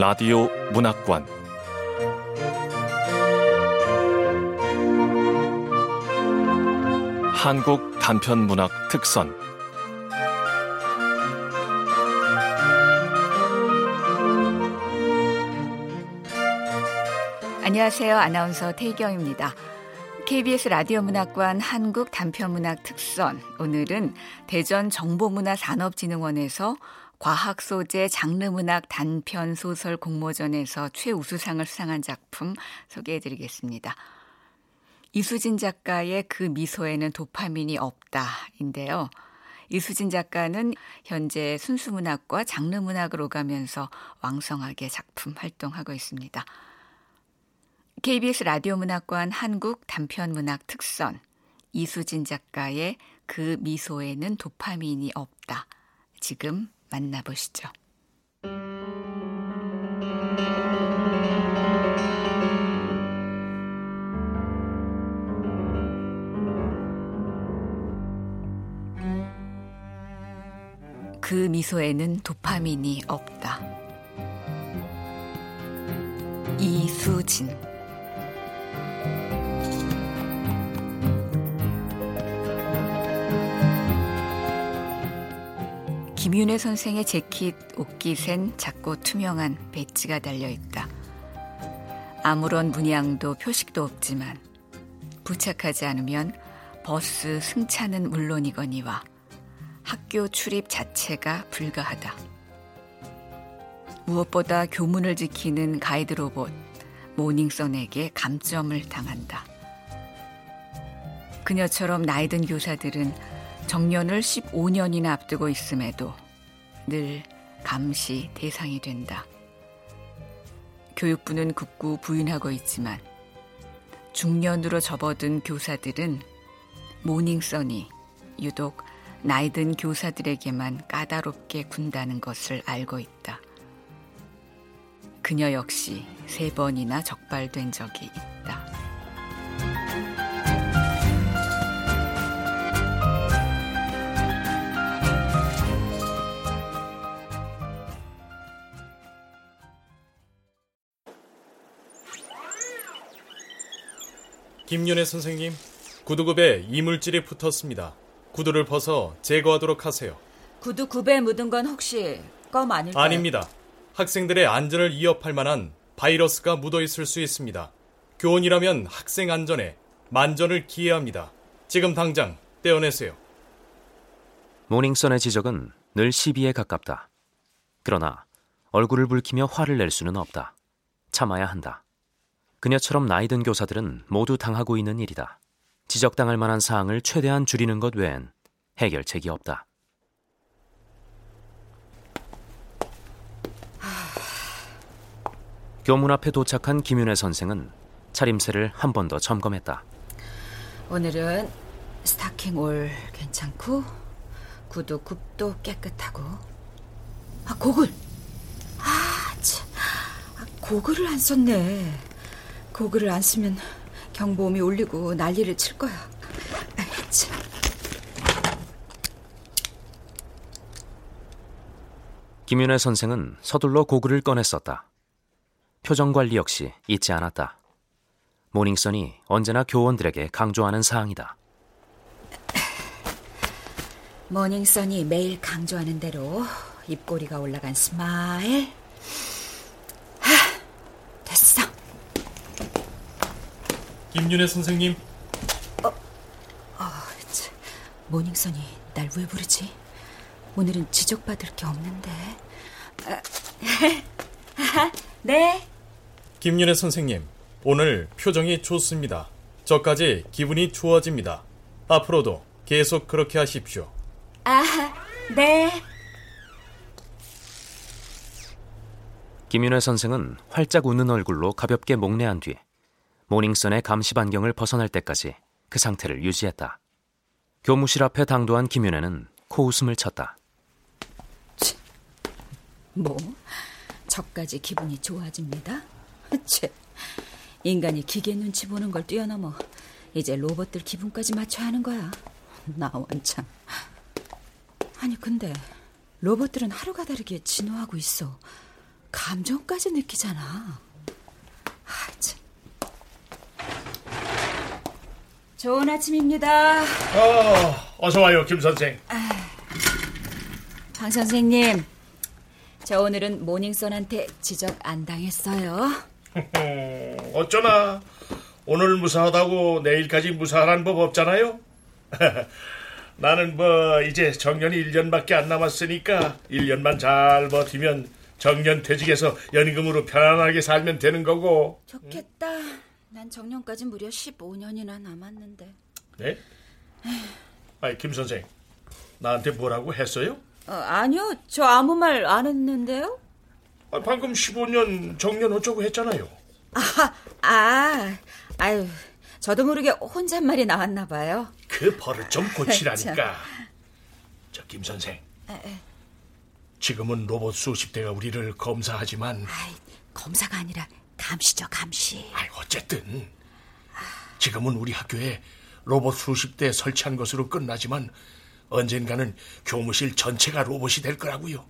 라디오 문학관 한국 단편 문학 특선 안녕하세요. 아나운서 태경입니다. KBS 라디오 문학관 한국 단편문학 특선. 오늘은 대전 정보문화산업진흥원에서 과학 소재 장르 문학 단편 소설 공모전에서 최우수상을 수상한 작품 소개해 드리겠습니다. 이수진 작가의 그 미소에는 도파민이 없다인데요. 이수진 작가는 현재 순수문학과 장르문학을 오가면서 왕성하게 작품 활동하고 있습니다. KBS 라디오 문학관 한국 단편 문학 특선 이수진 작가의 그 미소에는 도파민이 없다. 지금 만나보시죠. 그 미소에는 도파민이 없다. 이수진 김윤혜 선생의 재킷 옷깃엔 작고 투명한 배지가 달려 있다. 아무런 문양도 표식도 없지만 부착하지 않으면 버스 승차는 물론이거니와 학교 출입 자체가 불가하다. 무엇보다 교문을 지키는 가이드 로봇 모닝선에게 감점을 당한다. 그녀처럼 나이든 교사들은 정년을 15년이나 앞두고 있음에도 늘 감시 대상이 된다. 교육부는 굳고 부인하고 있지만 중년으로 접어든 교사들은 모닝선이 유독 나이든 교사들에게만 까다롭게 군다는 것을 알고 있다. 그녀 역시 세 번이나 적발된 적이 있다. 김윤혜 선생님, 구두굽에 이물질이 붙었습니다. 구두를 벗어 제거하도록 하세요. 구두 굽에 묻은 건 혹시 껌 아닐까요? 아닙니다. 학생들의 안전을 위협할 만한 바이러스가 묻어 있을 수 있습니다. 교원이라면 학생 안전에 만전을 기해합니다. 지금 당장 떼어내세요. 모닝선의 지적은 늘 시비에 가깝다. 그러나 얼굴을 붉히며 화를 낼 수는 없다. 참아야 한다. 그녀처럼 나이든 교사들은 모두 당하고 있는 일이다. 지적당할 만한 사항을 최대한 줄이는 것 외엔 해결책이 없다. 교문 앞에 도착한 김윤혜 선생은 차림새를 한 번 더 점검했다. 오늘은 스타킹 올 괜찮고 구두 굽도 깨끗하고 아 고글 아 참, 아, 고글을 안 썼네 고글을 안 쓰면 경보음이 울리고 난리를 칠 거야. 참. 김윤혜 선생은 서둘러 고글을 꺼냈었다. 표정 관리 역시 잊지 않았다. 모닝선이 언제나 교원들에게 강조하는 사항이다. 모닝선이 매일 강조하는 대로 입꼬리가 올라간 smile. 하, 됐어. 김윤혜 선생님. 어, 어, 참, 모닝선이 날 왜 부르지? 오늘은 지적받을 게 없는데. 네. 김윤혜 선생님, 오늘 표정이 좋습니다. 저까지 기분이 좋아집니다. 앞으로도 계속 그렇게 하십시오. 아, 네. 김윤혜 선생은 활짝 웃는 얼굴로 가볍게 목례한 뒤 모닝선의 감시 반경을 벗어날 때까지 그 상태를 유지했다. 교무실 앞에 당도한 김윤혜는 코웃음을 쳤다. 뭐, 저까지 기분이 좋아집니다? 채, 인간이 기계 눈치 보는 걸 뛰어넘어 이제 로봇들 기분까지 맞춰야 하는 거야. 나 원참. 아니 근데 로봇들은 하루가 다르게 진화하고 있어. 감정까지 느끼잖아. 아, 참. 좋은 아침입니다. 어, 어서 와요, 김 선생. 황 선생님, 저 오늘은 모닝썬한테 지적 안 당했어요. 어쩌나 오늘 무사하다고 내일까지 무사하란 법 없잖아요. 나는 뭐 이제 정년이 1년밖에 안 남았으니까 1년만 잘 버티면 정년 퇴직해서 연금으로 편안하게 살면 되는 거고. 좋겠다. 난 정년까지 무려 15년이나 남았는데. 네? 아니 김 선생, 나한테 뭐라고 했어요? 어, 아니요, 저 아무 말 안 했는데요. 아, 방금 15년 정년 어쩌고 했잖아요. 아, 아, 아유, 저도 모르게 혼잣말이 나왔나 봐요. 그 버릇 좀 고치라니까. 저 김 선생. 지금은 로봇 수십 대가 우리를 검사하지만 아이, 검사가 아니라 감시죠, 감시. 아이, 어쨌든 지금은 우리 학교에 로봇 수십 대 설치한 것으로 끝나지만 언젠가는 교무실 전체가 로봇이 될 거라고요.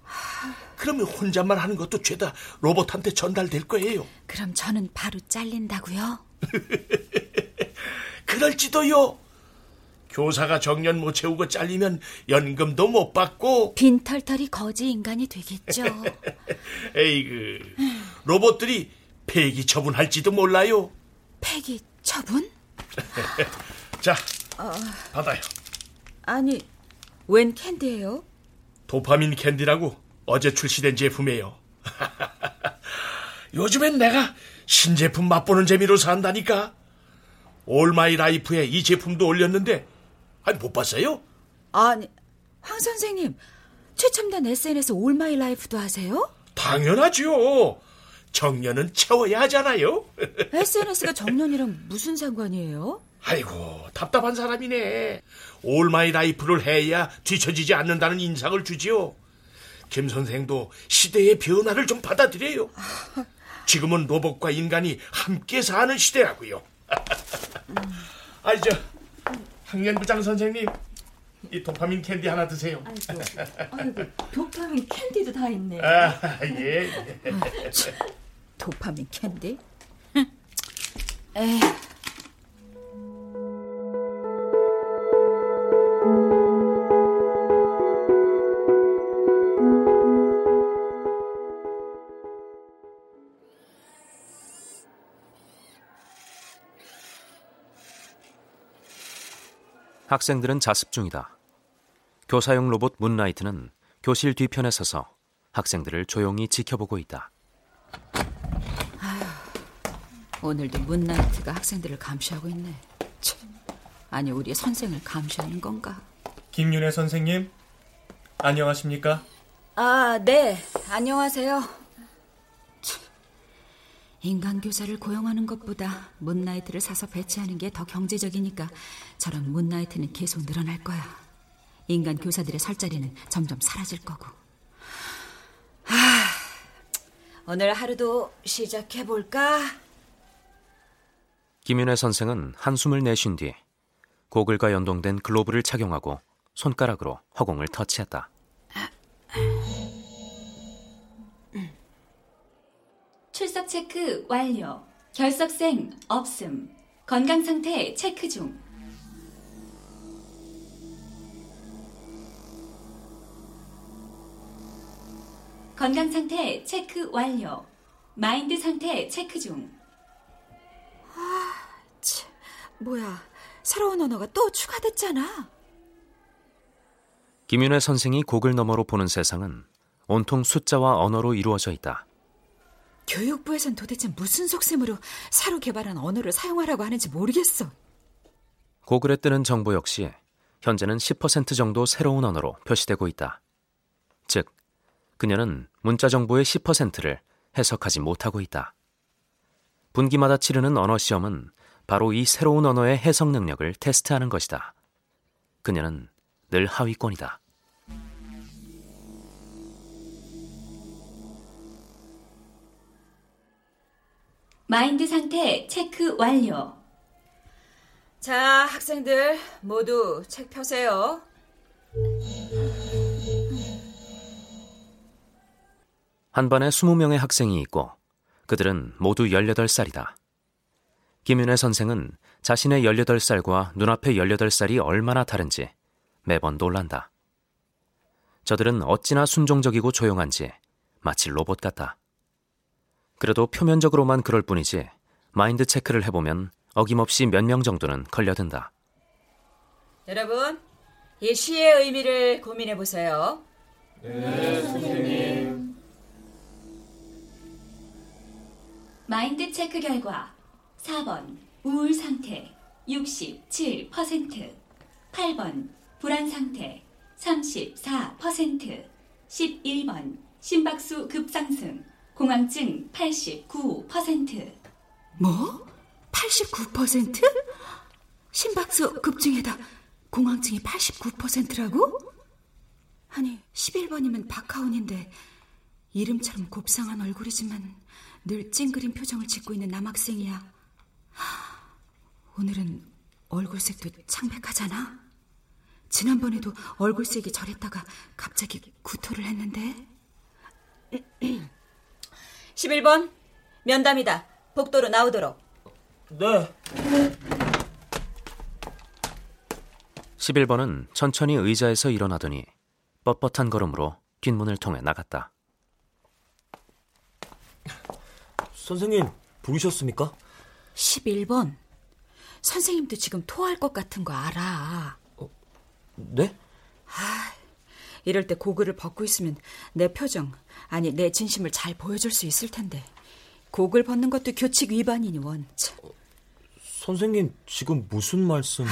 그러면 혼잣말 하는 것도 죄다 로봇한테 전달될 거예요. 그럼 저는 바로 잘린다고요? 그럴지도요. 교사가 정년 못 채우고 잘리면 연금도 못 받고 빈털털이 거지 인간이 되겠죠. 에이그 로봇들이 폐기 처분할지도 몰라요. 폐기 처분? 자, 받아요. 아니, 웬 캔디예요? 도파민 캔디라고 어제 출시된 제품이에요. 요즘엔 내가 신제품 맛보는 재미로 산다니까. All My Life에 이 제품도 올렸는데, 아니, 못 봤어요? 아니, 황 선생님, 최첨단 SNS All My Life도 하세요? 당연하죠. 정년은 채워야 하잖아요. SNS가 정년이랑 무슨 상관이에요? 아이고, 답답한 사람이네. All My Life를 해야 뒤처지지 않는다는 인상을 주지요. 김 선생도 시대의 변화를 좀 받아들여요. 지금은 로봇과 인간이 함께 사는 시대라고요. 아이 저 학년부장 선생님, 이 도파민 캔디 하나 드세요. 아이고, 도파민 캔디도 다 있네. 아, 예. 예. 도파민 캔디? 학생들은 자습 중이다. 교사용 로봇 문라이트는 교실 뒤편에 서서 학생들을 조용히 지켜보고 있다. 오늘도 문나이트가 학생들을 감시하고 있네. 참. 아니, 우리 선생을 감시하는 건가? 김윤혜 선생님, 안녕하십니까? 아, 네. 안녕하세요. 참. 인간 교사를 고용하는 것보다 문나이트를 사서 배치하는 게 더 경제적이니까 저런 문나이트는 계속 늘어날 거야. 인간 교사들의 설 자리는 점점 사라질 거고. 아, 오늘 하루도 시작해 볼까? 김윤혜 선생은 한숨을 내쉰 뒤 고글과 연동된 글로브를 착용하고 손가락으로 허공을 터치했다. 체크 완료. 결석생 없음. 건강 상태 체크 중. 건강 상태 체크 완료. 마인드 상태 체크 중. 뭐야, 새로운 언어가 또 추가됐잖아. 김윤혜 선생이 고글 너머로 보는 세상은 온통 숫자와 언어로 이루어져 있다. 교육부에선 도대체 무슨 속셈으로 새로 개발한 언어를 사용하라고 하는지 모르겠어. 고글에 뜨는 정보 역시 현재는 10% 정도 새로운 언어로 표시되고 있다. 즉, 그녀는 문자 정보의 10%를 해석하지 못하고 있다. 분기마다 치르는 언어 시험은 바로 이 새로운 언어의 해석 능력을 테스트하는 것이다. 그녀는 늘 하위권이다. 마인드 상태 체크 완료. 자, 학생들 모두 책 펴세요. 한 반에 20명의 학생이 있고 그들은 모두 18살이다. 김윤혜 선생은 자신의 18살과 눈앞의 18살이 얼마나 다른지 매번 놀란다. 저들은 어찌나 순종적이고 조용한지 마치 로봇 같다. 그래도 표면적으로만 그럴 뿐이지 마인드 체크를 해보면 어김없이 몇 명 정도는 걸려든다. 여러분, 이 시의 의미를 고민해 보세요. 마인드 체크 결과 4번 우울 상태 67%, 8번 불안 상태 34%, 11번 심박수 급상승 공황증 89%. 뭐? 89%? 심박수 급증에다 공황증이 89%라고? 아니, 11번이면 박하운인데 이름처럼 곱상한 얼굴이지만 늘 찡그린 표정을 짓고 있는 남학생이야. 오늘은 얼굴색도 창백하잖아. 지난번에도 얼굴색이 저랬다가 갑자기 구토를 했는데. 11번 면담이다. 복도로 나오도록. 네. 11번은 천천히 의자에서 일어나더니 뻣뻣한 걸음으로 뒷문을 통해 나갔다. 선생님, 부르셨습니까? 11번. 선생님도 지금 토할 것 같은 거 알아. 네? 이럴 때 고글을 벗고 있으면 내 표정, 아니 내 진심을 잘 보여줄 수 있을 텐데. 고글 벗는 것도 교칙 위반이니 원. 참. 선생님, 지금 무슨 말씀...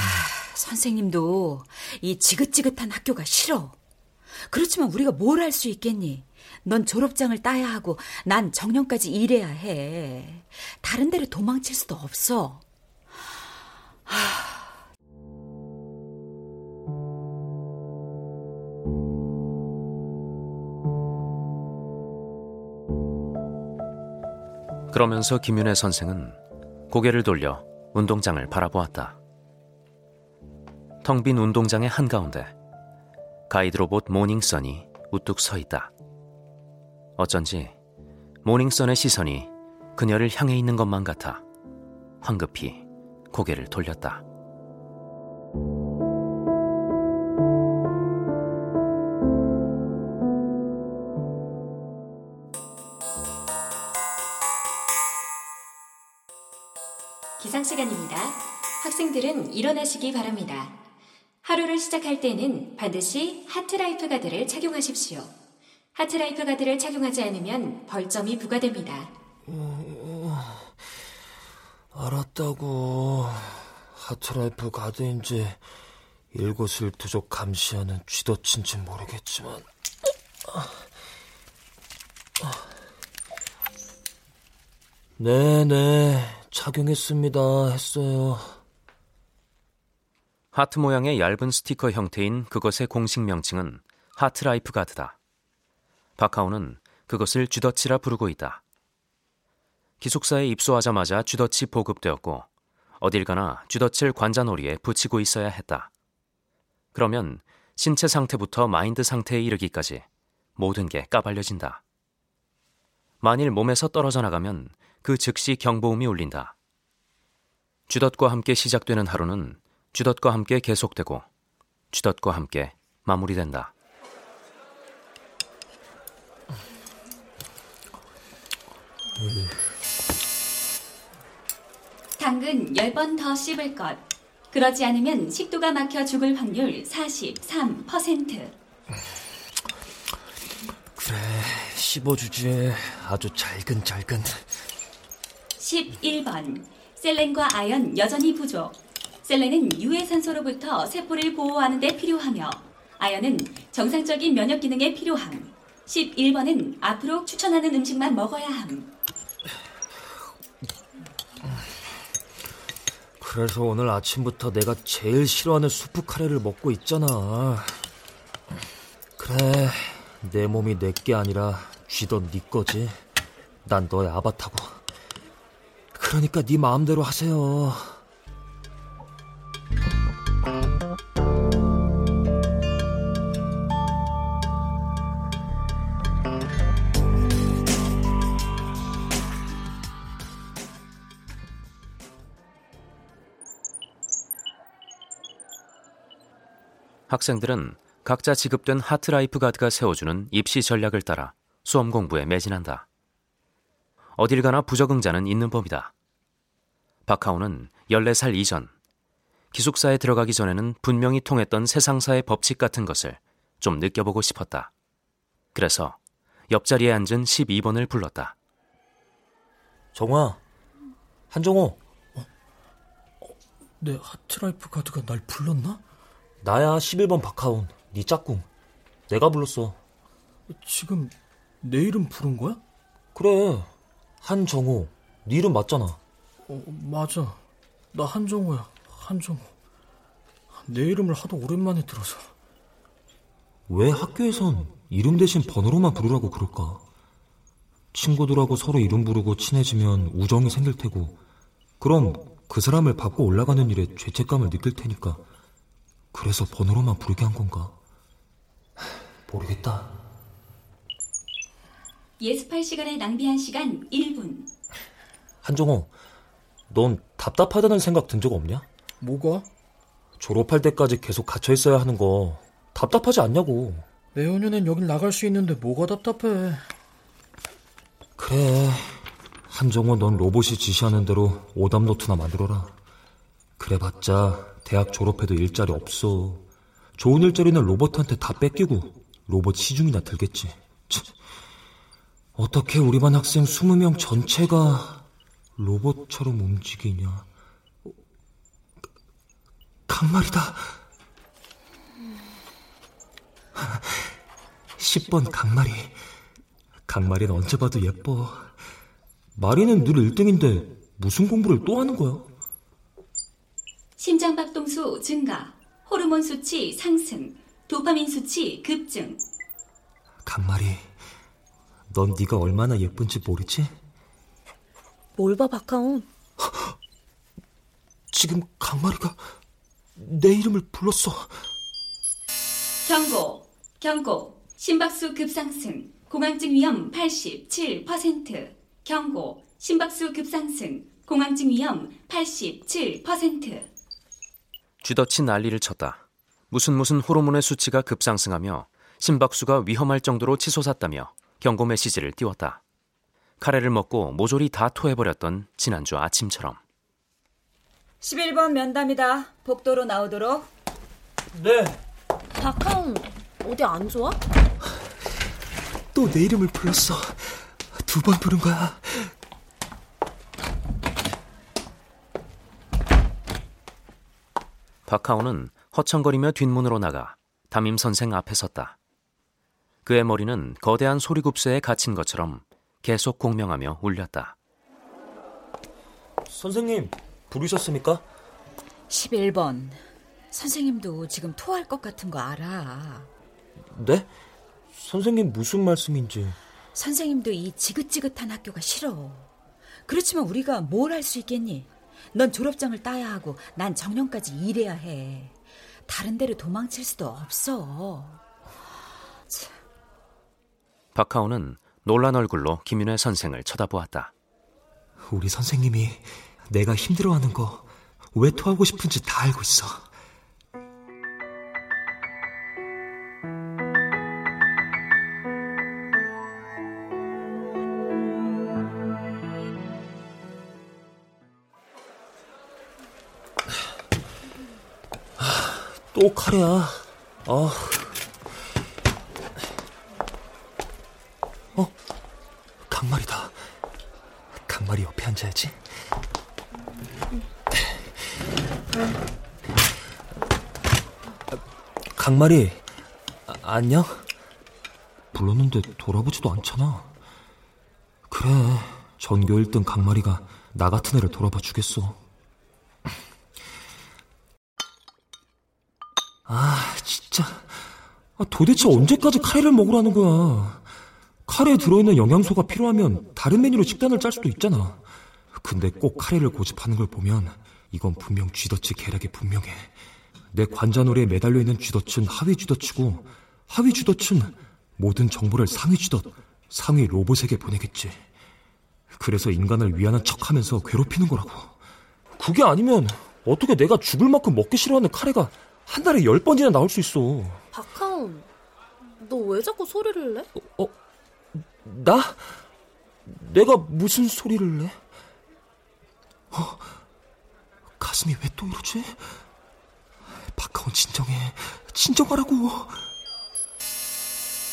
선생님도 이 지긋지긋한 학교가 싫어. 그렇지만 우리가 뭘 할 수 있겠니? 넌 졸업장을 따야 하고 난 정년까지 일해야 해. 다른 데로 도망칠 수도 없어. 그러면서 김윤혜 선생은 고개를 돌려 운동장을 바라보았다. 텅 빈 운동장의 한가운데 가이드 로봇 모닝선이 우뚝 서 있다. 어쩐지 모닝선의 시선이 그녀를 향해 있는 것만 같아 황급히 고개를 돌렸다. 학생들은 일어나시기 바랍니다. 하루를 시작할 때는 반드시 하트라이프 가드를 착용하십시오. 하트라이프 가드를 착용하지 않으면 벌점이 부과됩니다. 알았다고. 하트라이프 가드인지 부족 감시하는 쥐덫인지 모르겠지만. 네네, 착용했습니다. 했어요. 하트 모양의 얇은 스티커 형태인 그것의 공식 명칭은 하트라이프 가드다. 박하우는 그것을 쥐덫이라 부르고 있다. 기숙사에 입소하자마자 쥐덫이 보급되었고 어딜 가나 쥐덫을 관자놀이에 붙이고 있어야 했다. 그러면 신체 상태부터 마인드 상태에 이르기까지 모든 게 까발려진다. 만일 몸에서 떨어져 나가면 그 즉시 경보음이 울린다. 쥐덫과 함께 시작되는 하루는 쥐덫과 함께 계속되고 쥐덫과 함께 마무리된다. 당근 10번 더 씹을 것. 그러지 않으면 식도가 막혀 죽을 확률 43%. 그래, 씹어주지. 아주 잘근잘근. 11번. 셀렌과 아연 여전히 부족. 셀렌은 유해 산소로부터 세포를 보호하는 데 필요하며 아연은 정상적인 면역 기능에 필요함. 11번은 앞으로 추천하는 음식만 먹어야 함. 그래서 오늘 아침부터 내가 제일 싫어하는 수프 카레를 먹고 있잖아. 그래, 내 몸이 내 게 아니라 쥐던 네 거지. 난 너의 아바타고. 그러니까 네 마음대로 하세요. 학생들은 각자 지급된 하트라이프 가드가 세워주는 입시 전략을 따라 수험 공부에 매진한다. 어딜 가나 부적응자는 있는 법이다. 박하우는 14살 이전 기숙사에 들어가기 전에는 분명히 통했던 세상사의 법칙 같은 것을 좀 느껴보고 싶었다. 그래서 옆자리에 앉은 12번을 불렀다. 정호, 한정호. 내 하트라이프 가드가 날 불렀나? 나야 11번 박하우, 네 짝꿍. 내가 불렀어. 지금 내 이름 부른 거야? 그래, 한정호. 네 이름 맞잖아. 어, 맞아. 나 한정호야. 한정호. 내 이름을 하도 오랜만에 들어서. 왜 학교에선 이름 대신 번호로만 부르라고 그럴까? 친구들하고 서로 이름 부르고 친해지면 우정이 생길 테고, 그럼 그 사람을 밟고 올라가는 일에 죄책감을 느낄 테니까, 그래서 번호로만 부르게 한 건가? 모르겠다. 예습할 시간에 낭비한 시간 1분. 한정호, 넌 답답하다는 생각 든 적 없냐? 뭐가? 졸업할 때까지 계속 갇혀 있어야 하는 거 답답하지 않냐고. 내후년엔 여길 나갈 수 있는데 뭐가 답답해. 그래. 한정호 넌 로봇이 지시하는 대로 오답 노트나 만들어라. 그래봤자 대학 졸업해도 일자리 없어. 좋은 일자리는 로봇한테 다 뺏기고 로봇 시중이나 들겠지. 참. 어떻게 우리 반 학생 20명 전체가 로봇처럼 움직이냐. 강말이다. 10번 강말이. 강말이는 언제 봐도 예뻐. 마리는 늘 1등인데 무슨 공부를 또 하는 거야? 심장박동수 증가, 호르몬 수치 상승, 도파민 수치 급증. 강말이, 넌 네가 얼마나 예쁜지 모르지? 뭘 봐, 박하온? 지금 강말이가 내 이름을 불렀어. 경고, 경고, 심박수 급상승, 공황증 위험 87%. 경고, 심박수 급상승, 공황증 위험 87%. 쥐덫이 난리를 쳤다. 무슨 무슨 호르몬의 수치가 급상승하며 심박수가 위험할 정도로 치솟았다며 경고 메시지를 띄웠다. 카레를 먹고 모조리 다 토해버렸던 지난주 아침처럼. 11번 면담이다. 복도로 나오도록. 네. 박하운 어디 안 좋아? 또 내 이름을 불렀어. 두 번 부른 거야. 박하오는 허청거리며 뒷문으로 나가 담임 선생 앞에 섰다. 그의 머리는 거대한 소리굽새에 갇힌 것처럼 계속 공명하며 울렸다. 선생님, 부르셨습니까? 11번. 선생님도 지금 토할 것 같은 거 알아. 네? 선생님 무슨 말씀인지. 선생님도 이 지긋지긋한 학교가 싫어. 그렇지만 우리가 뭘 할 수 있겠니? 넌 졸업장을 따야 하고 난 정년까지 일해야 해. 다른 데로 도망칠 수도 없어. 박하오는 놀란 얼굴로 김윤혜 선생을 쳐다보았다. 우리 선생님이 내가 힘들어하는 거, 왜 토하고 싶은지 다 알고 있어. 또 카레야. 아. 어? 강말이다. 강말이 옆에 앉아야지. 강말이, 아, 안녕? 불렀는데 돌아보지도 않잖아. 그래, 전교 1등 강말이가 나 같은 애를 돌아봐 주겠어. 아, 진짜. 아, 도대체 언제까지 카레를 먹으라는 거야? 카레에 들어있는 영양소가 필요하면 다른 메뉴로 식단을 짤 수도 있잖아. 근데 꼭 카레를 고집하는 걸 보면 이건 분명 쥐덫이 계략이 분명해. 내 관자놀이에 매달려 있는 쥐덫은 하위 쥐덫이고 하위 쥐덫은 모든 정보를 상위 쥐덫, 상위 로봇에게 보내겠지. 그래서 인간을 위하는 척하면서 괴롭히는 거라고. 그게 아니면 어떻게 내가 죽을 만큼 먹기 싫어하는 카레가 한 달에 열 번이나 나올 수 있어. 박하온, 너왜 자꾸 소리를 내? 어, 어? 나? 내가 무슨 소리를 내? 어? 가슴이 왜 또 이러지? 박하온 진정해. 진정하라고.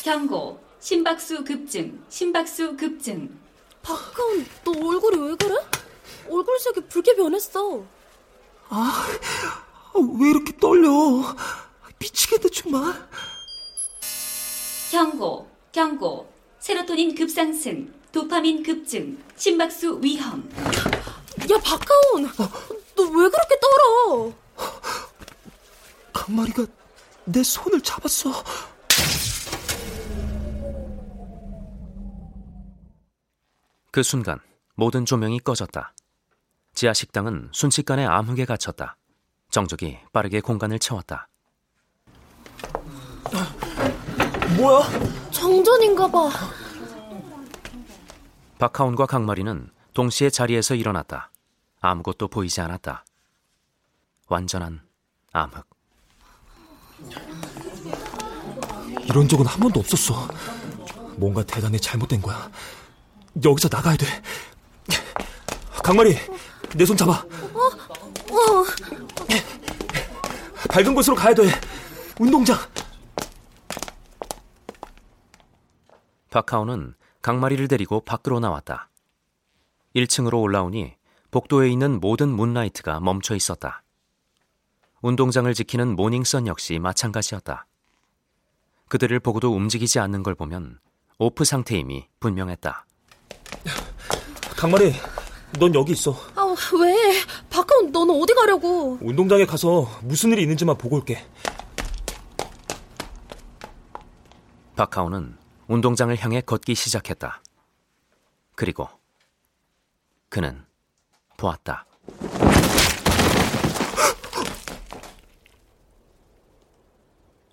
경고. 심박수 급증. 심박수 급증. 박하온, 너 얼굴이 왜 그래? 얼굴색이 붉게 변했어. 아, 왜 이렇게 떨려? 미치겠네, 정말. 경고. 경고. 세로토닌 급상승. 도파민 급증. 심박수 위험. 야, 박하온! 너왜 그렇게 떨어? 강마리가 내 손을 잡았어. 그 순간 모든 조명이 꺼졌다. 지하 식당은 순식간에 암흑에 갇혔다. 정적이 빠르게 공간을 채웠다. 뭐야? 정전인가 봐. 박하온과 강마리는 동시에 자리에서 일어났다. 아무것도 보이지 않았다. 완전한 암흑. 이런 적은 한 번도 없었어. 뭔가 대단히 잘못된 거야. 여기서 나가야 돼. 강마리, 내 손 잡아. 어? 어. 밝은 곳으로 가야 돼. 운동장. 박하온은 강마리를 데리고 밖으로 나왔다. 1층으로 올라오니 복도에 있는 모든 문라이트가 멈춰 있었다. 운동장을 지키는 모닝선 역시 마찬가지였다. 그들을 보고도 움직이지 않는 걸 보면 오프 상태임이 분명했다. 강마리, 넌 여기 있어. 아, 왜? 박하온, 너는 어디 가려고? 운동장에 가서 무슨 일이 있는지만 보고 올게. 박하온은 운동장을 향해 걷기 시작했다. 그리고 그는 보았다.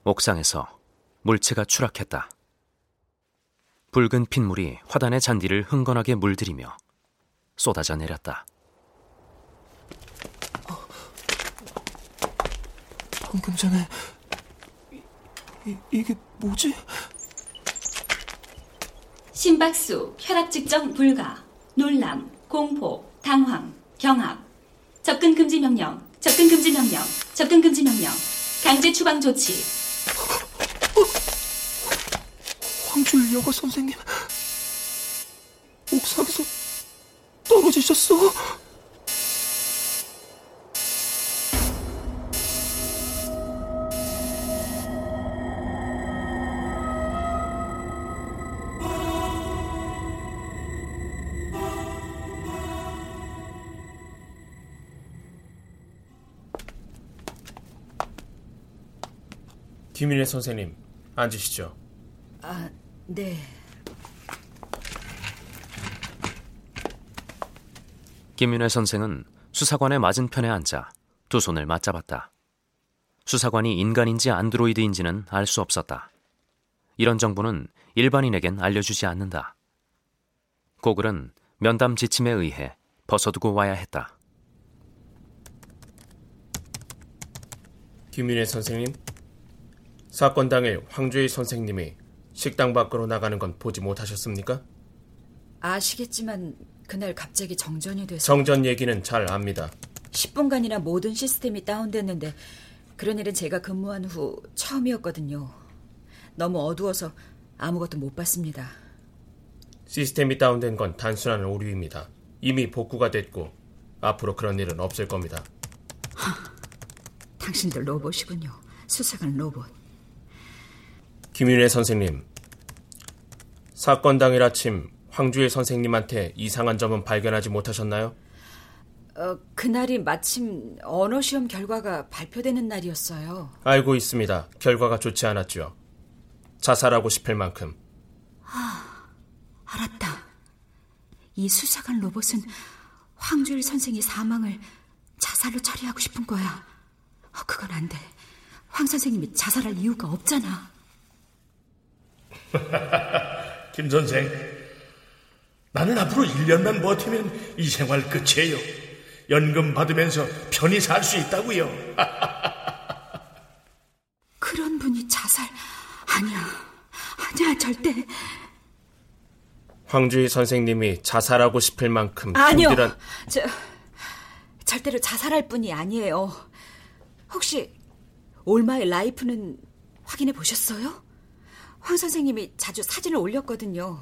옥상에서 물체가 추락했다. 붉은 핏물이 화단의 잔디를 흥건하게 물들이며 쏟아져 내렸다. 방금 전에 이, 이게 뭐지? 심박수, 혈압 측정 불가, 놀람, 공포, 당황, 경악, 접근 금지 명령, 접근 금지 명령, 접근 금지 명령, 강제 추방 조치. 황줄 여가 선생님 옥상에서 떨어지셨어. 김인혜 선생님, 앉으시죠. 아, 네. 김윤혜 선생은 수사관의 맞은편에 앉아 두 손을 맞잡았다. 수사관이 인간인지 안드로이드인지는 알 수 없었다. 이런 정보는 일반인에겐 알려주지 않는다. 고글은 면담 지침에 의해 벗어두고 와야 했다. 김윤혜 선생님, 사건 당일 황주희 선생님이 식당 밖으로 나가는 건 보지 못하셨습니까? 아시겠지만 그날 갑자기 정전이 돼서 정전 얘기는 잘 압니다. 10분간이나 모든 시스템이 다운됐는데 그런 일은 제가 근무한 후 처음이었거든요. 너무 어두워서 아무것도 못 봤습니다. 시스템이 다운된 건 단순한 오류입니다. 이미 복구가 됐고 앞으로 그런 일은 없을 겁니다. 당신들 로봇이군요. 수사관 로봇. 김윤혜 선생님, 사건 당일 아침 황주일 선생님한테 이상한 점은 발견하지 못하셨나요? 어, 그날이 마침 언어 시험 결과가 발표되는 날이었어요. 알고 있습니다. 결과가 좋지 않았죠. 자살하고 싶을 만큼. 아, 알았다. 이 수사관 로봇은 황주일 선생의 사망을 자살로 처리하고 싶은 거야. 어, 그건 안 돼. 황 선생님이 자살할 이유가 없잖아. 김 선생, 나는 앞으로 1년만 버티면 이 생활 끝이에요. 연금 받으면서 편히 살 수 있다고요. 그런 분이 자살 아니야. 아니야, 절대. 황주희 선생님이 자살하고 싶을 만큼 아니요. 힘들한... 저 절대로 자살할 뿐이 아니에요. 혹시 올마의 라이프는 확인해 보셨어요? 황 선생님이 자주 사진을 올렸거든요.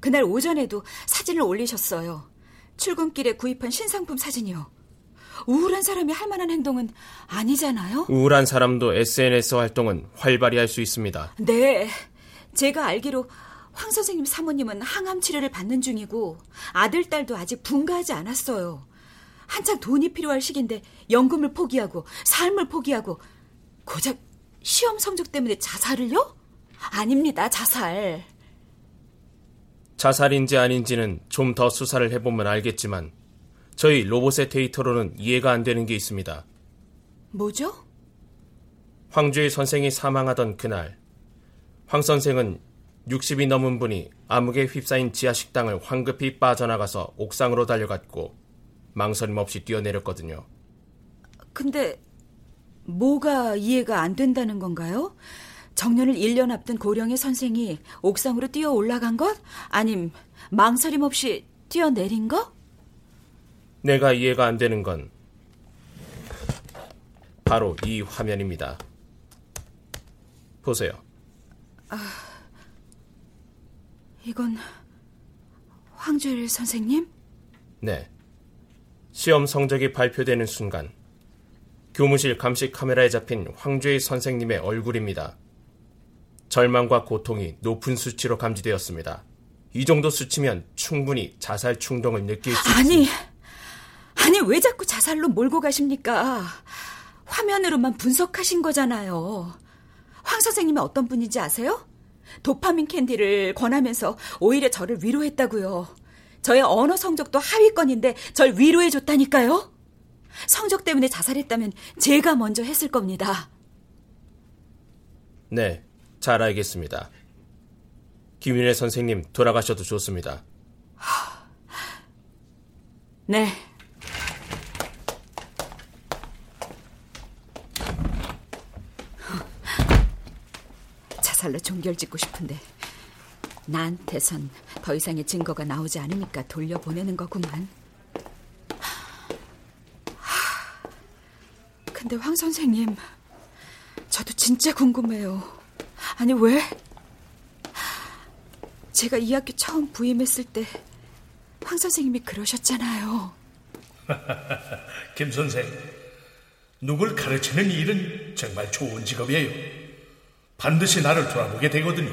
그날 오전에도 사진을 올리셨어요. 출근길에 구입한 신상품 사진이요. 우울한 사람이 할 만한 행동은 아니잖아요? 우울한 사람도 SNS 활동은 활발히 할 수 있습니다. 네. 제가 알기로 황 선생님 사모님은 항암 치료를 받는 중이고 아들, 딸도 아직 분가하지 않았어요. 한창 돈이 필요할 시기인데 연금을 포기하고 삶을 포기하고 고작 시험 성적 때문에 자살을요? 아닙니다, 자살. 자살인지 아닌지는 좀 더 수사를 해보면 알겠지만 저희 로봇의 데이터로는 이해가 안 되는 게 있습니다. 뭐죠? 황주희 선생이 사망하던 그날 황 선생은 60이 넘은 분이 암흑에 휩싸인 지하 식당을 황급히 빠져나가서 옥상으로 달려갔고 망설임 없이 뛰어내렸거든요. 근데 뭐가 이해가 안 된다는 건가요? 정년을 1년 앞둔 고령의 선생이 옥상으로 뛰어 올라간 것? 아님 망설임 없이 뛰어내린 것? 내가 이해가 안 되는 건 바로 이 화면입니다. 보세요. 아, 이건 황주일 선생님? 네. 시험 성적이 발표되는 순간 교무실 감시 카메라에 잡힌 황주희 선생님의 얼굴입니다. 절망과 고통이 높은 수치로 감지되었습니다. 이 정도 수치면 충분히 자살 충동을 느낄 수 아니, 있습니다. 아니 왜 자꾸 자살로 몰고 가십니까? 화면으로만 분석하신 거잖아요. 황 선생님이 어떤 분인지 아세요? 도파민 캔디를 권하면서 오히려 저를 위로했다고요. 저의 언어 성적도 하위권인데 절 위로해 줬다니까요. 성적 때문에 자살했다면 제가 먼저 했을 겁니다. 네, 잘 알겠습니다. 김윤혜 선생님 돌아가셔도 좋습니다. 네. 자살로 종결짓고 싶은데 나한테선 더 이상의 증거가 나오지 않으니까 돌려보내는 거구만. 근데 황 선생님, 저도 진짜 궁금해요. 아니, 왜? 제가 이 학교 처음 부임했을 때 황 선생님이 그러셨잖아요. 김 선생, 누굴 가르치는 일은 정말 좋은 직업이에요. 반드시 나를 돌아보게 되거든요.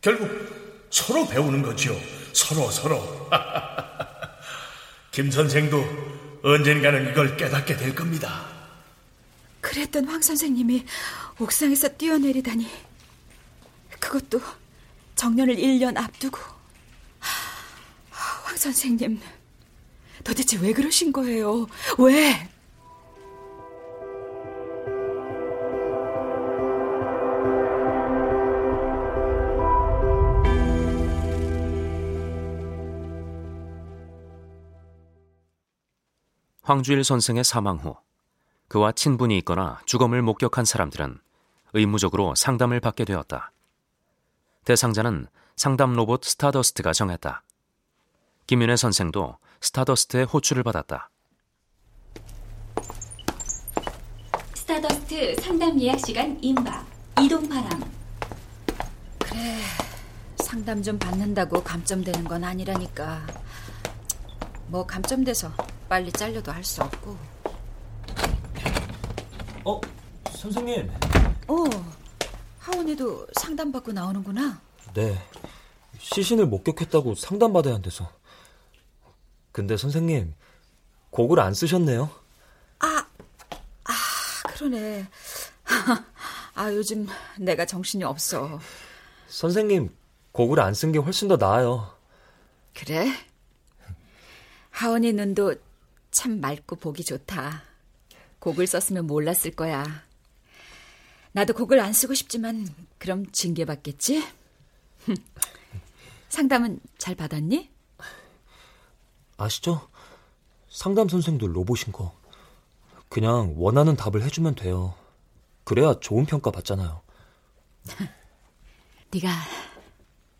결국 서로 배우는 거지요. 서로 서로. 김 선생도 언젠가는 이걸 깨닫게 될 겁니다. 그랬던 황 선생님이 옥상에서 뛰어내리다니. 그것도 정년을 1년 앞두고. 황 선생님, 도대체 왜 그러신 거예요? 왜? 황주일 선생의 사망 후 그와 친분이 있거나 주검을 목격한 사람들은 의무적으로 상담을 받게 되었다. 대상자는 상담 로봇 스타더스트가 정했다. 김윤혜 선생도 스타더스트의 호출을 받았다. 스타더스트 상담 예약 시간 임박. 이동 바람. 그래, 상담 좀 받는다고 감점되는 건 아니라니까. 뭐 감점돼서 빨리 잘려도 할 수 없고. 어, 선생님. 어, 하원에도 상담받고 나오는구나. 네. 시신을 목격했다고 상담받아야 한대서. 근데 선생님, 곡을 안 쓰셨네요. 아, 아, 그러네. 아, 요즘 내가 정신이 없어. 선생님, 곡을 안 쓴 게 훨씬 더 나아요. 그래? 하원이 눈도 참 맑고 보기 좋다. 곡을 썼으면 몰랐을 거야. 나도 곡을 안 쓰고 싶지만 그럼 징계받겠지? 상담은 잘 받았니? 아시죠? 상담 선생도 로봇인 거. 그냥 원하는 답을 해주면 돼요. 그래야 좋은 평가 받잖아요. 네가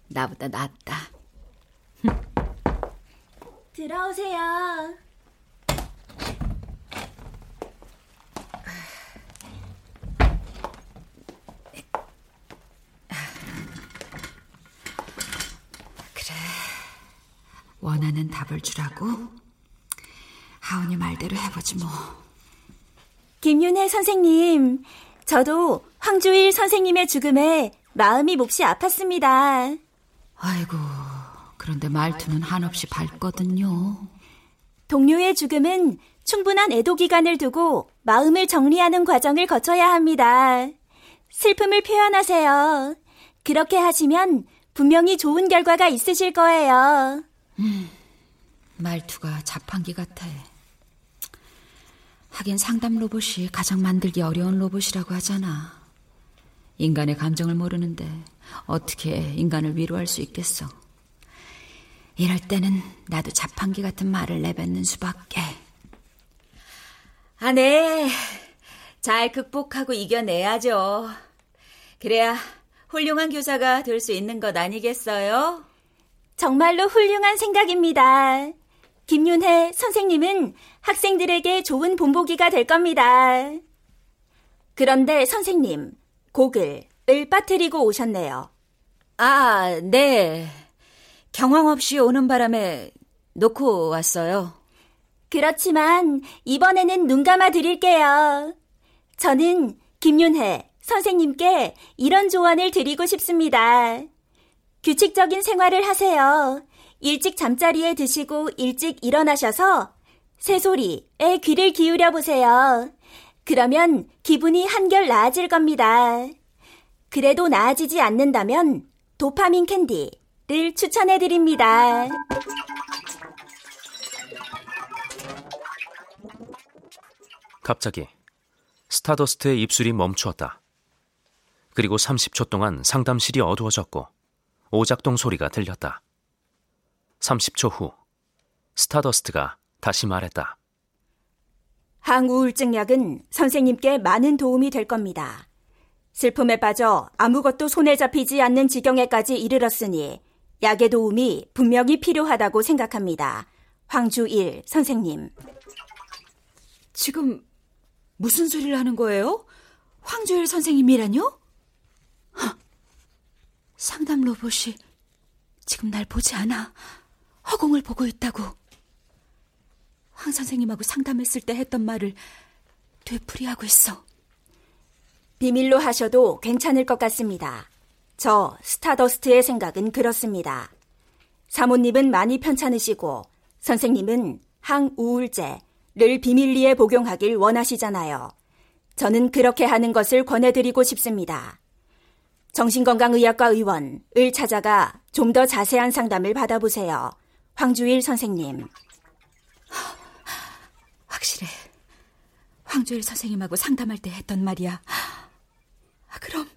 나보다 낫다. 들어오세요. 원하는 답을 주라고? 하은이 말대로 해보지 뭐. 김윤혜 선생님, 저도 황주일 선생님의 죽음에 마음이 몹시 아팠습니다. 아이고, 그런데 말투는 한없이 밝거든요. 동료의 죽음은 충분한 애도 기간을 두고 마음을 정리하는 과정을 거쳐야 합니다. 슬픔을 표현하세요. 그렇게 하시면 분명히 좋은 결과가 있으실 거예요. 음, 말투가 자판기 같아. 하긴 상담 로봇이 가장 만들기 어려운 로봇이라고 하잖아. 인간의 감정을 모르는데 어떻게 인간을 위로할 수 있겠어. 이럴 때는 나도 자판기 같은 말을 내뱉는 수밖에. 아, 네. 잘 극복하고 이겨내야죠. 그래야 훌륭한 교사가 될 수 있는 것 아니겠어요? 정말로 훌륭한 생각입니다. 김윤혜 선생님은 학생들에게 좋은 본보기가 될 겁니다. 그런데 선생님, 곡을 을 빠뜨리고 오셨네요. 아, 네. 경황 없이 오는 바람에 놓고 왔어요. 그렇지만 이번에는 눈 감아 드릴게요. 저는 김윤혜 선생님께 이런 조언을 드리고 싶습니다. 규칙적인 생활을 하세요. 일찍 잠자리에 드시고 일찍 일어나셔서 새소리에 귀를 기울여 보세요. 그러면 기분이 한결 나아질 겁니다. 그래도 나아지지 않는다면 도파민 캔디를 추천해 드립니다. 갑자기 스타더스트의 입술이 멈추었다. 그리고 30초 동안 상담실이 어두워졌고 오작동 소리가 들렸다. 30초 후 스타더스트가 다시 말했다. 항우울증 약은 선생님께 많은 도움이 될 겁니다. 슬픔에 빠져 아무것도 손에 잡히지 않는 지경에까지 이르렀으니 약의 도움이 분명히 필요하다고 생각합니다. 황주일 선생님. 지금 무슨 소리를 하는 거예요? 황주일 선생님이라뇨? 하, 상담 로봇이 지금 날 보지 않아. 허공을 보고 있다고. 황 선생님하고 상담했을 때 했던 말을 되풀이하고 있어. 비밀로 하셔도 괜찮을 것 같습니다. 저 스타더스트의 생각은 그렇습니다. 사모님은 많이 편찮으시고 선생님은 항우울제를 비밀리에 복용하길 원하시잖아요. 저는 그렇게 하는 것을 권해드리고 싶습니다. 정신건강의학과 의원을 찾아가 좀 더 자세한 상담을 받아보세요. 황주일 선생님. 확실해. 황주일 선생님하고 상담할 때 했던 말이야. 아, 그럼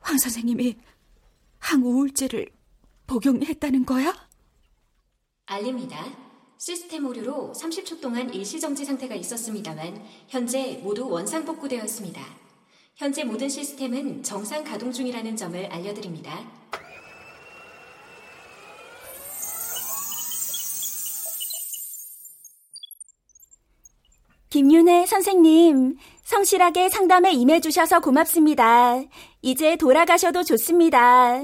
황 선생님이 항우울제를 복용했다는 거야? 알립니다. 시스템 오류로 30초 동안 일시정지 상태가 있었습니다만 현재 모두 원상복구되었습니다. 현재 모든 시스템은 정상 가동 중이라는 점을 알려드립니다. 김윤혜 선생님, 성실하게 상담에 임해주셔서 고맙습니다. 이제 돌아가셔도 좋습니다.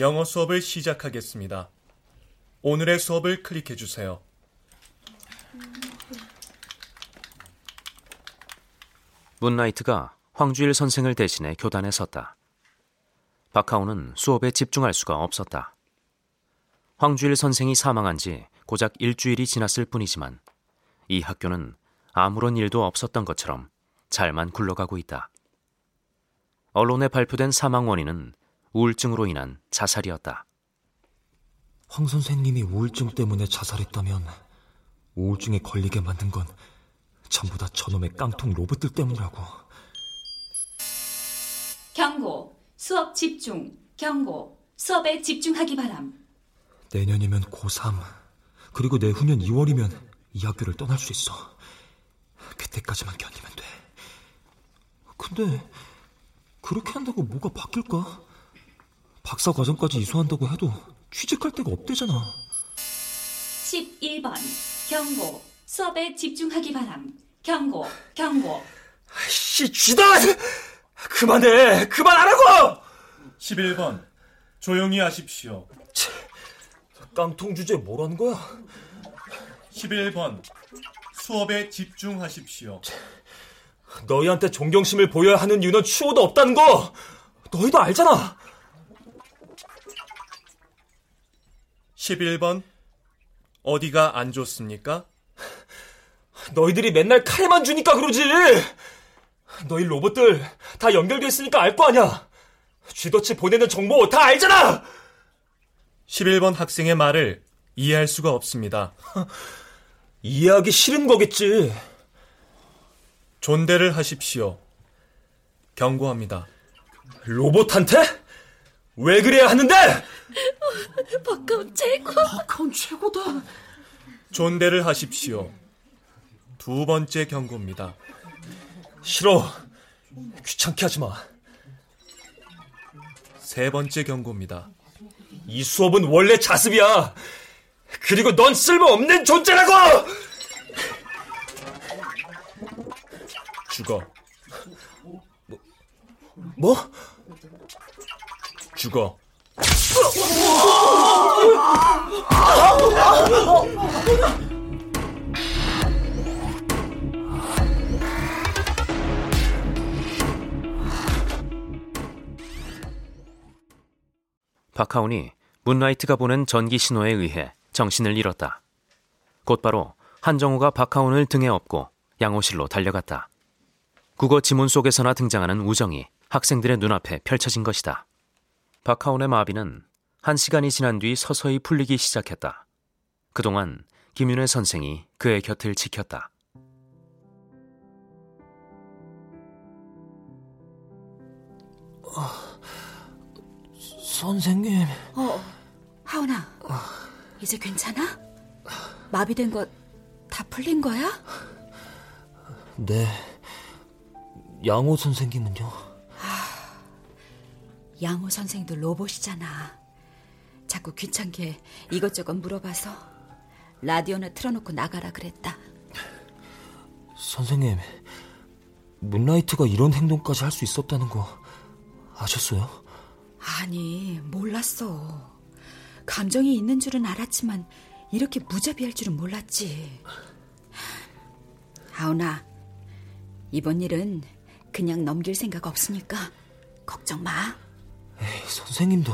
영어 수업을 시작하겠습니다. 오늘의 수업을 클릭해 주세요. 문나이트가 황주일 선생을 대신해 교단에 섰다. 박하오는 수업에 집중할 수가 없었다. 황주일 선생이 사망한 지 고작 일주일이 지났을 뿐이지만 이 학교는 아무런 일도 없었던 것처럼 잘만 굴러가고 있다. 언론에 발표된 사망 원인은 우울증으로 인한 자살이었다. 황 선생님이 우울증 때문에 자살했다면 우울증에 걸리게 만든 건 전부 다 저놈의 깡통 로봇들 때문이라고. 경고. 수업 집중, 경고, 수업에 집중하기 바람. 내년이면 고3. 그리고 내후년 2월이면 이 학교를 떠날 수 있어. 그때까지만 견디면 돼. 근데 그렇게 한다고 뭐가 바뀔까? 박사 과정까지 이수한다고 해도 취직할 데가 없대잖아. 11번 경고 수업에 집중하기 바람. 경고, 경고. 씨, 쥐다! 그만해! 그만하라고! 11번 조용히 하십시오. 깡통 주제 뭐라는 거야? 11번 수업에 집중하십시오. 너희한테 존경심을 보여야 하는 이유는 추호도 없다는 거 너희도 알잖아. 11번 어디가 안 좋습니까? 너희들이 맨날 칼만 주니까 그러지. 너희 로봇들 다 연결돼 있으니까 알 거 아니야. 쥐덫이 보내는 정보 다 알잖아. 11번 학생의 말을 이해할 수가 없습니다. 이해하기 싫은 거겠지. 존대를 하십시오. 경고합니다. 로봇한테? 왜 그래야 하는데? 박하운 최고. 박하운 최고다. 존대를 하십시오. 두 번째 경고입니다. 싫어. 귀찮게 하지 마. 세 번째 경고입니다. 이 수업은 원래 자습이야. 그리고 넌 쓸모없는 존재라고! 죽어. 뭐? 죽어. 박하운이 문라이트가 보낸 전기 신호에 의해 정신을 잃었다. 곧바로 한정우가 박하운을 등에 업고 양호실로 달려갔다. 국어 지문 속에서나 등장하는 우정이 학생들의 눈앞에 펼쳐진 것이다. 박하운의 마비는 한 시간이 지난 뒤 서서히 풀리기 시작했다. 그동안 김윤혜 선생이 그의 곁을 지켰다. 선생님. 어, 하은아. 이제 괜찮아? 마비된 거다 풀린 거야? 네. 양호 선생님은요? 양호 선생도 로봇이잖아. 자꾸 귀찮게 이것저것 물어봐서 라디오나 틀어놓고 나가라 그랬다. 선생님, 문라이트가 이런 행동까지 할 수 있었다는 거 아셨어요? 아니, 몰랐어. 감정이 있는 줄은 알았지만 이렇게 무자비할 줄은 몰랐지. 하은아, 이번 일은 그냥 넘길 생각 없으니까 걱정 마. 에이, 선생님도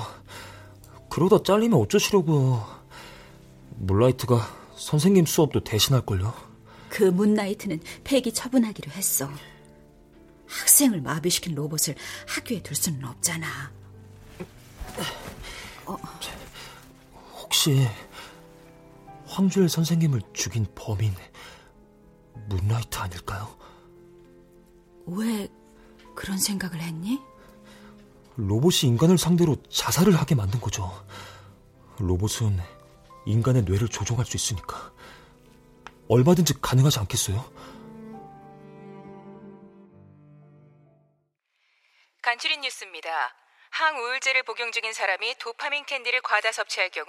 그러다 잘리면 어쩌시려고요. 문라이트가 선생님 수업도 대신할걸요. 그 문나이트는 폐기 처분하기로 했어. 학생을 마비시킨 로봇을 학교에 둘 수는 없잖아. 어. 혹시 황주엘 선생님을 죽인 범인 문라이트 아닐까요? 왜 그런 생각을 했니? 로봇이 인간을 상대로 자살을 하게 만든 거죠. 로봇은 인간의 뇌를 조종할 수 있으니까 얼마든지 가능하지 않겠어요? 간추린 뉴스입니다. 항우울제를 복용 중인 사람이 도파민 캔디를 과다 섭취할 경우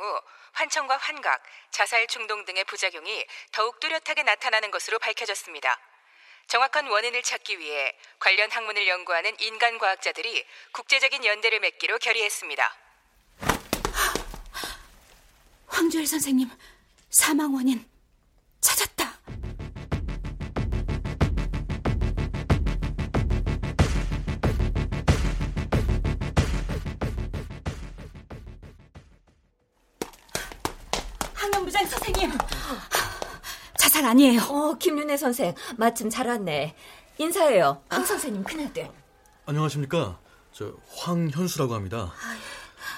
환청과 환각, 자살 충동 등의 부작용이 더욱 뚜렷하게 나타나는 것으로 밝혀졌습니다. 정확한 원인을 찾기 위해 관련 학문을 연구하는 인간 과학자들이 국제적인 연대를 맺기로 결의했습니다. 황주일 선생님 사망 원인 찾았다. 항염부장 선생님. 자살 아니에요. 어, 김윤혜 선생. 마침 잘 왔네. 인사해요. 황 선생님 큰아들. 안녕하십니까. 저 황현수라고 합니다.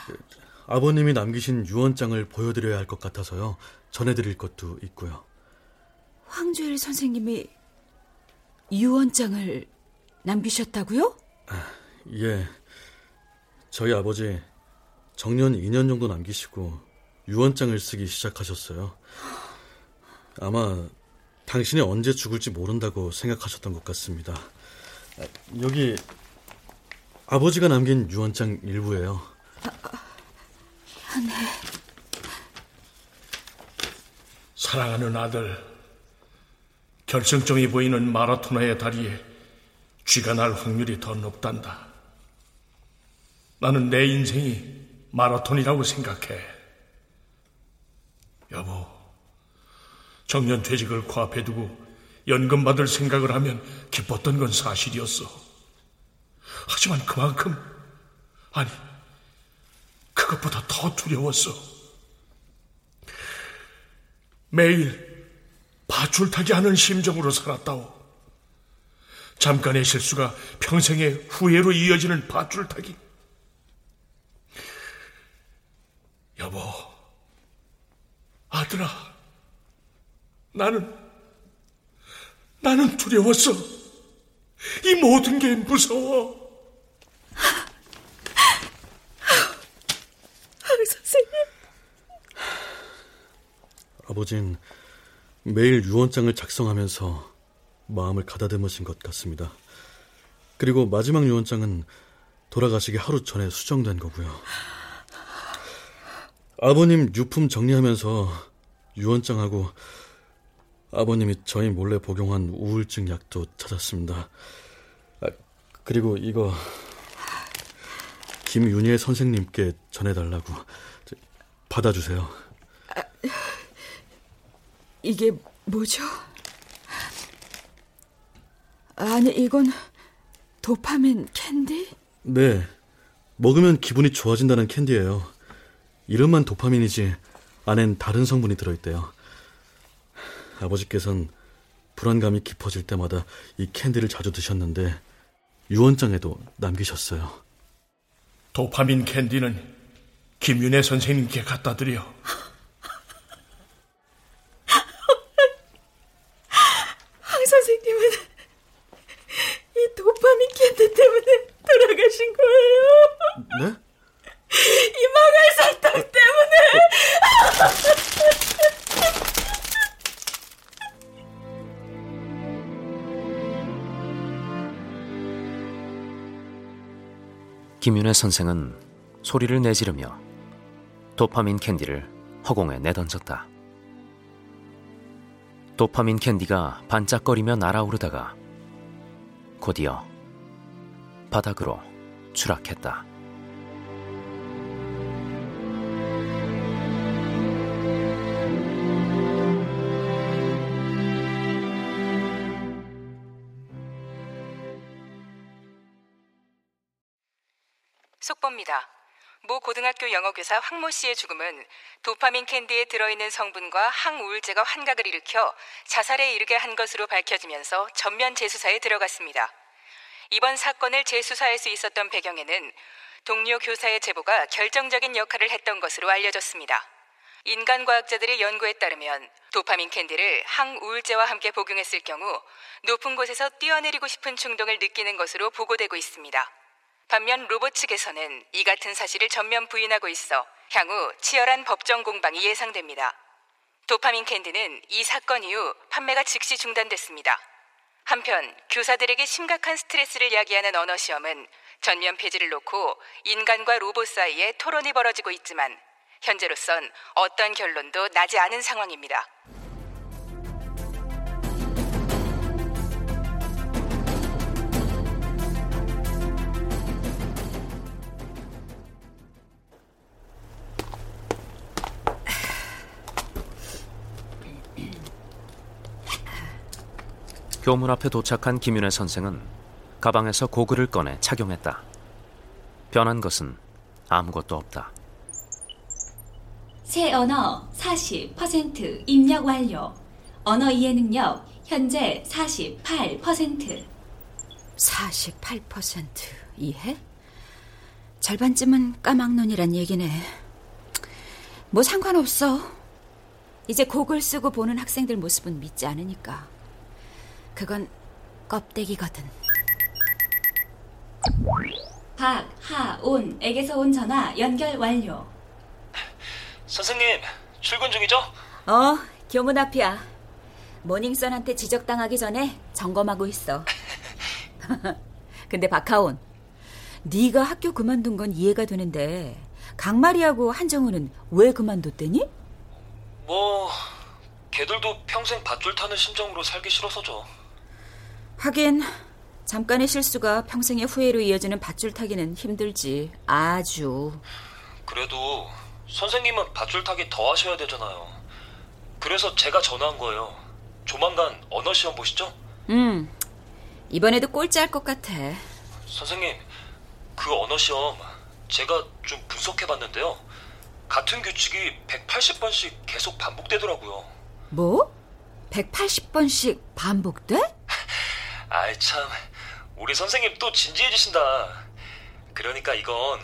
그, 아버님이 남기신 유언장을 보여드려야 할 것 같아서요. 전해드릴 것도 있고요. 황주일 선생님이 유언장을 남기셨다고요? 예. 저희 아버지 정년 2년 정도 남기시고 유언장을 쓰기 시작하셨어요. 아마 당신이 언제 죽을지 모른다고 생각하셨던 것 같습니다. 여기 아버지가 남긴 유언장 일부예요. 네. 사랑하는 아들, 결승점이 보이는 마라토너의 다리에 쥐가 날 확률이 더 높단다. 나는 내 인생이 마라톤이라고 생각해. 여보, 정년 퇴직을 코앞에 두고 연금 받을 생각을 하면 기뻤던 건 사실이었어. 하지만 그만큼, 아니, 그것보다 더 두려웠어. 매일 밧줄타기 하는 심정으로 살았다오. 잠깐의 실수가 평생의 후회로 이어지는 밧줄타기. 여보, 아들아, 나는, 나는 두려웠어. 이 모든 게 무서워. 선생님. 아버진 매일 유언장을 작성하면서 마음을 가다듬으신 것 같습니다. 그리고 마지막 유언장은 돌아가시기 하루 전에 수정된 거고요. 아버님 유품 정리하면서 유언장하고 아버님이 저희 몰래 복용한 우울증 약도 찾았습니다. 아, 그리고 이거 김윤희 선생님께 전해달라고 받아주세요. 아, 이게 뭐죠? 아니, 이건 도파민 캔디? 네. 먹으면 기분이 좋아진다는 캔디예요. 이름만 도파민이지 안엔 다른 성분이 들어있대요. 아버지께선 불안감이 깊어질 때마다 이 캔디를 자주 드셨는데 유언장에도 남기셨어요. 도파민 캔디는 김윤혜 선생님께 갖다 드려. 김윤혜 선생은 소리를 내지르며 도파민 캔디를 허공에 내던졌다. 도파민 캔디가 반짝거리며 날아오르다가 곧이어 바닥으로 추락했다. 황모 씨의 죽음은 도파민 캔디에 들어있는 성분과 항우울제가 환각을 일으켜 자살에 이르게 한 것으로 밝혀지면서 전면 재수사에 들어갔습니다. 이번 사건을 재수사할 수 있었던 배경에는 동료 교사의 제보가 결정적인 역할을 했던 것으로 알려졌습니다. 인간과학자들의 연구에 따르면 도파민 캔디를 항우울제와 함께 복용했을 경우 높은 곳에서 뛰어내리고 싶은 충동을 느끼는 것으로 보고되고 있습니다. 반면 로봇 측에서는 이 같은 사실을 전면 부인하고 있어 향후 치열한 법정 공방이 예상됩니다. 도파민 캔디는 이 사건 이후 판매가 즉시 중단됐습니다. 한편 교사들에게 심각한 스트레스를 야기하는 언어 시험은 전면 폐지를 놓고 인간과 로봇 사이에 토론이 벌어지고 있지만 현재로선 어떤 결론도 나지 않은 상황입니다. 교문 앞에 도착한 김윤혜 선생은 가방에서 고글을 꺼내 착용했다. 변한 것은 아무것도 없다. 새 언어 40% 입력 완료. 언어 이해 능력 현재 48%. 48% 이해? 절반쯤은 까막눈이란 얘기네. 뭐 상관없어. 이제 곡을 쓰고 보는 학생들 모습은 믿지 않으니까. 그건 껍데기거든. 박, 하, 온에게서 온 전화 연결 완료. 선생님, 출근 중이죠? 어, 교문 앞이야. 모닝선한테 지적당하기 전에 점검하고 있어. 근데 박하온, 네가 학교 그만둔 건 이해가 되는데 강마리하고 한정우는 왜 그만뒀대니? 뭐, 걔들도 평생 밧줄 타는 심정으로 살기 싫어서죠. 하긴 잠깐의 실수가 평생의 후회로 이어지는 밧줄 타기는 힘들지. 아주. 그래도 선생님은 밧줄 타기 더 하셔야 되잖아요. 그래서 제가 전화한 거예요. 조만간 언어 시험 보시죠? 음, 이번에도 꼴찌할 것 같아. 선생님, 그 언어 시험 제가 좀 분석해 봤는데요. 같은 규칙이 180번씩 계속 반복되더라고요. 뭐? 180번씩 반복돼? 아이 참, 우리 선생님 또 진지해지신다. 그러니까 이건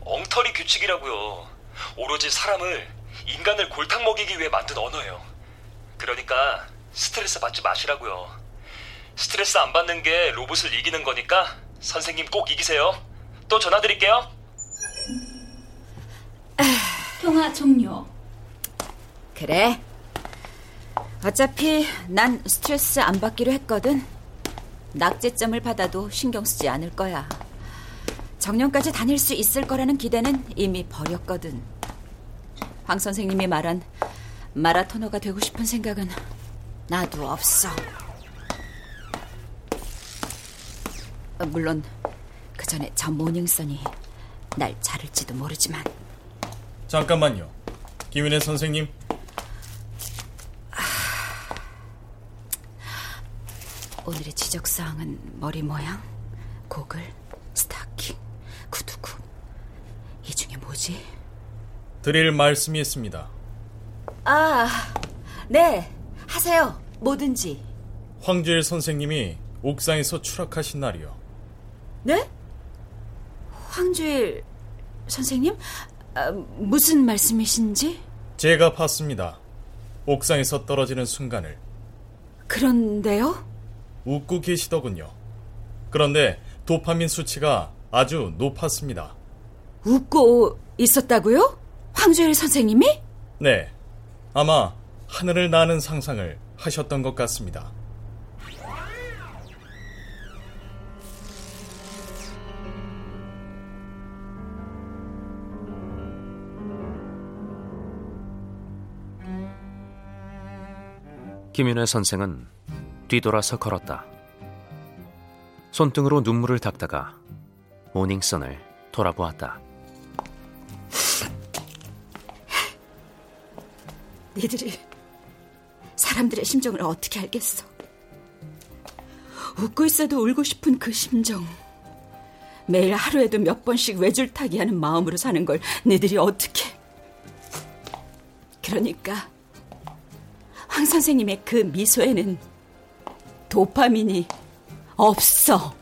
엉터리 규칙이라고요. 오로지 사람을 인간을 골탕 먹이기 위해 만든 언어예요. 그러니까 스트레스 받지 마시라고요. 스트레스 안 받는 게 로봇을 이기는 거니까 선생님 꼭 이기세요. 또 전화 드릴게요. 통화 종료. 그래. 어차피 난 스트레스 안 받기로 했거든. 낙제점을 받아도 신경 쓰지 않을 거야. 정년까지 다닐 수 있을 거라는 기대는 이미 버렸거든. 황 선생님이 말한 마라토너가 되고 싶은 생각은 나도 없어. 어, 물론 그 전에 저 모닝선이 날 자를지도 모르지만 잠깐만요. 김윤혜 선생님. 오늘의 지적사항은 머리 모양, 고글, 스타킹, 구두굽. 이 중에 뭐지? 드릴 말씀이 있습니다. 아, 네. 하세요. 뭐든지. 황주일 선생님이 옥상에서 추락하신 날이요. 네? 황주일 선생님? 아, 무슨 말씀이신지? 제가 봤습니다. 옥상에서 떨어지는 순간을. 그런데요? 웃고 계시더군요. 그런데 도파민 수치가 아주 높았습니다. 웃고 있었다고요? 황주일 선생님이? 네. 아마 하늘을 나는 상상을 하셨던 것 같습니다. 김윤혜 선생은 뒤돌아서 걸었다. 손등으로 눈물을 닦다가 모닝선을 돌아보았다. 니들이 사람들의 심정을 어떻게 알겠어? 웃고 있어도 울고 싶은 그 심정. 매일 하루에도 몇 번씩 외줄타기 하는 마음으로 사는 걸 니들이 어떻게. 그러니까 황 선생님의 그 미소에는 도파민이 없어.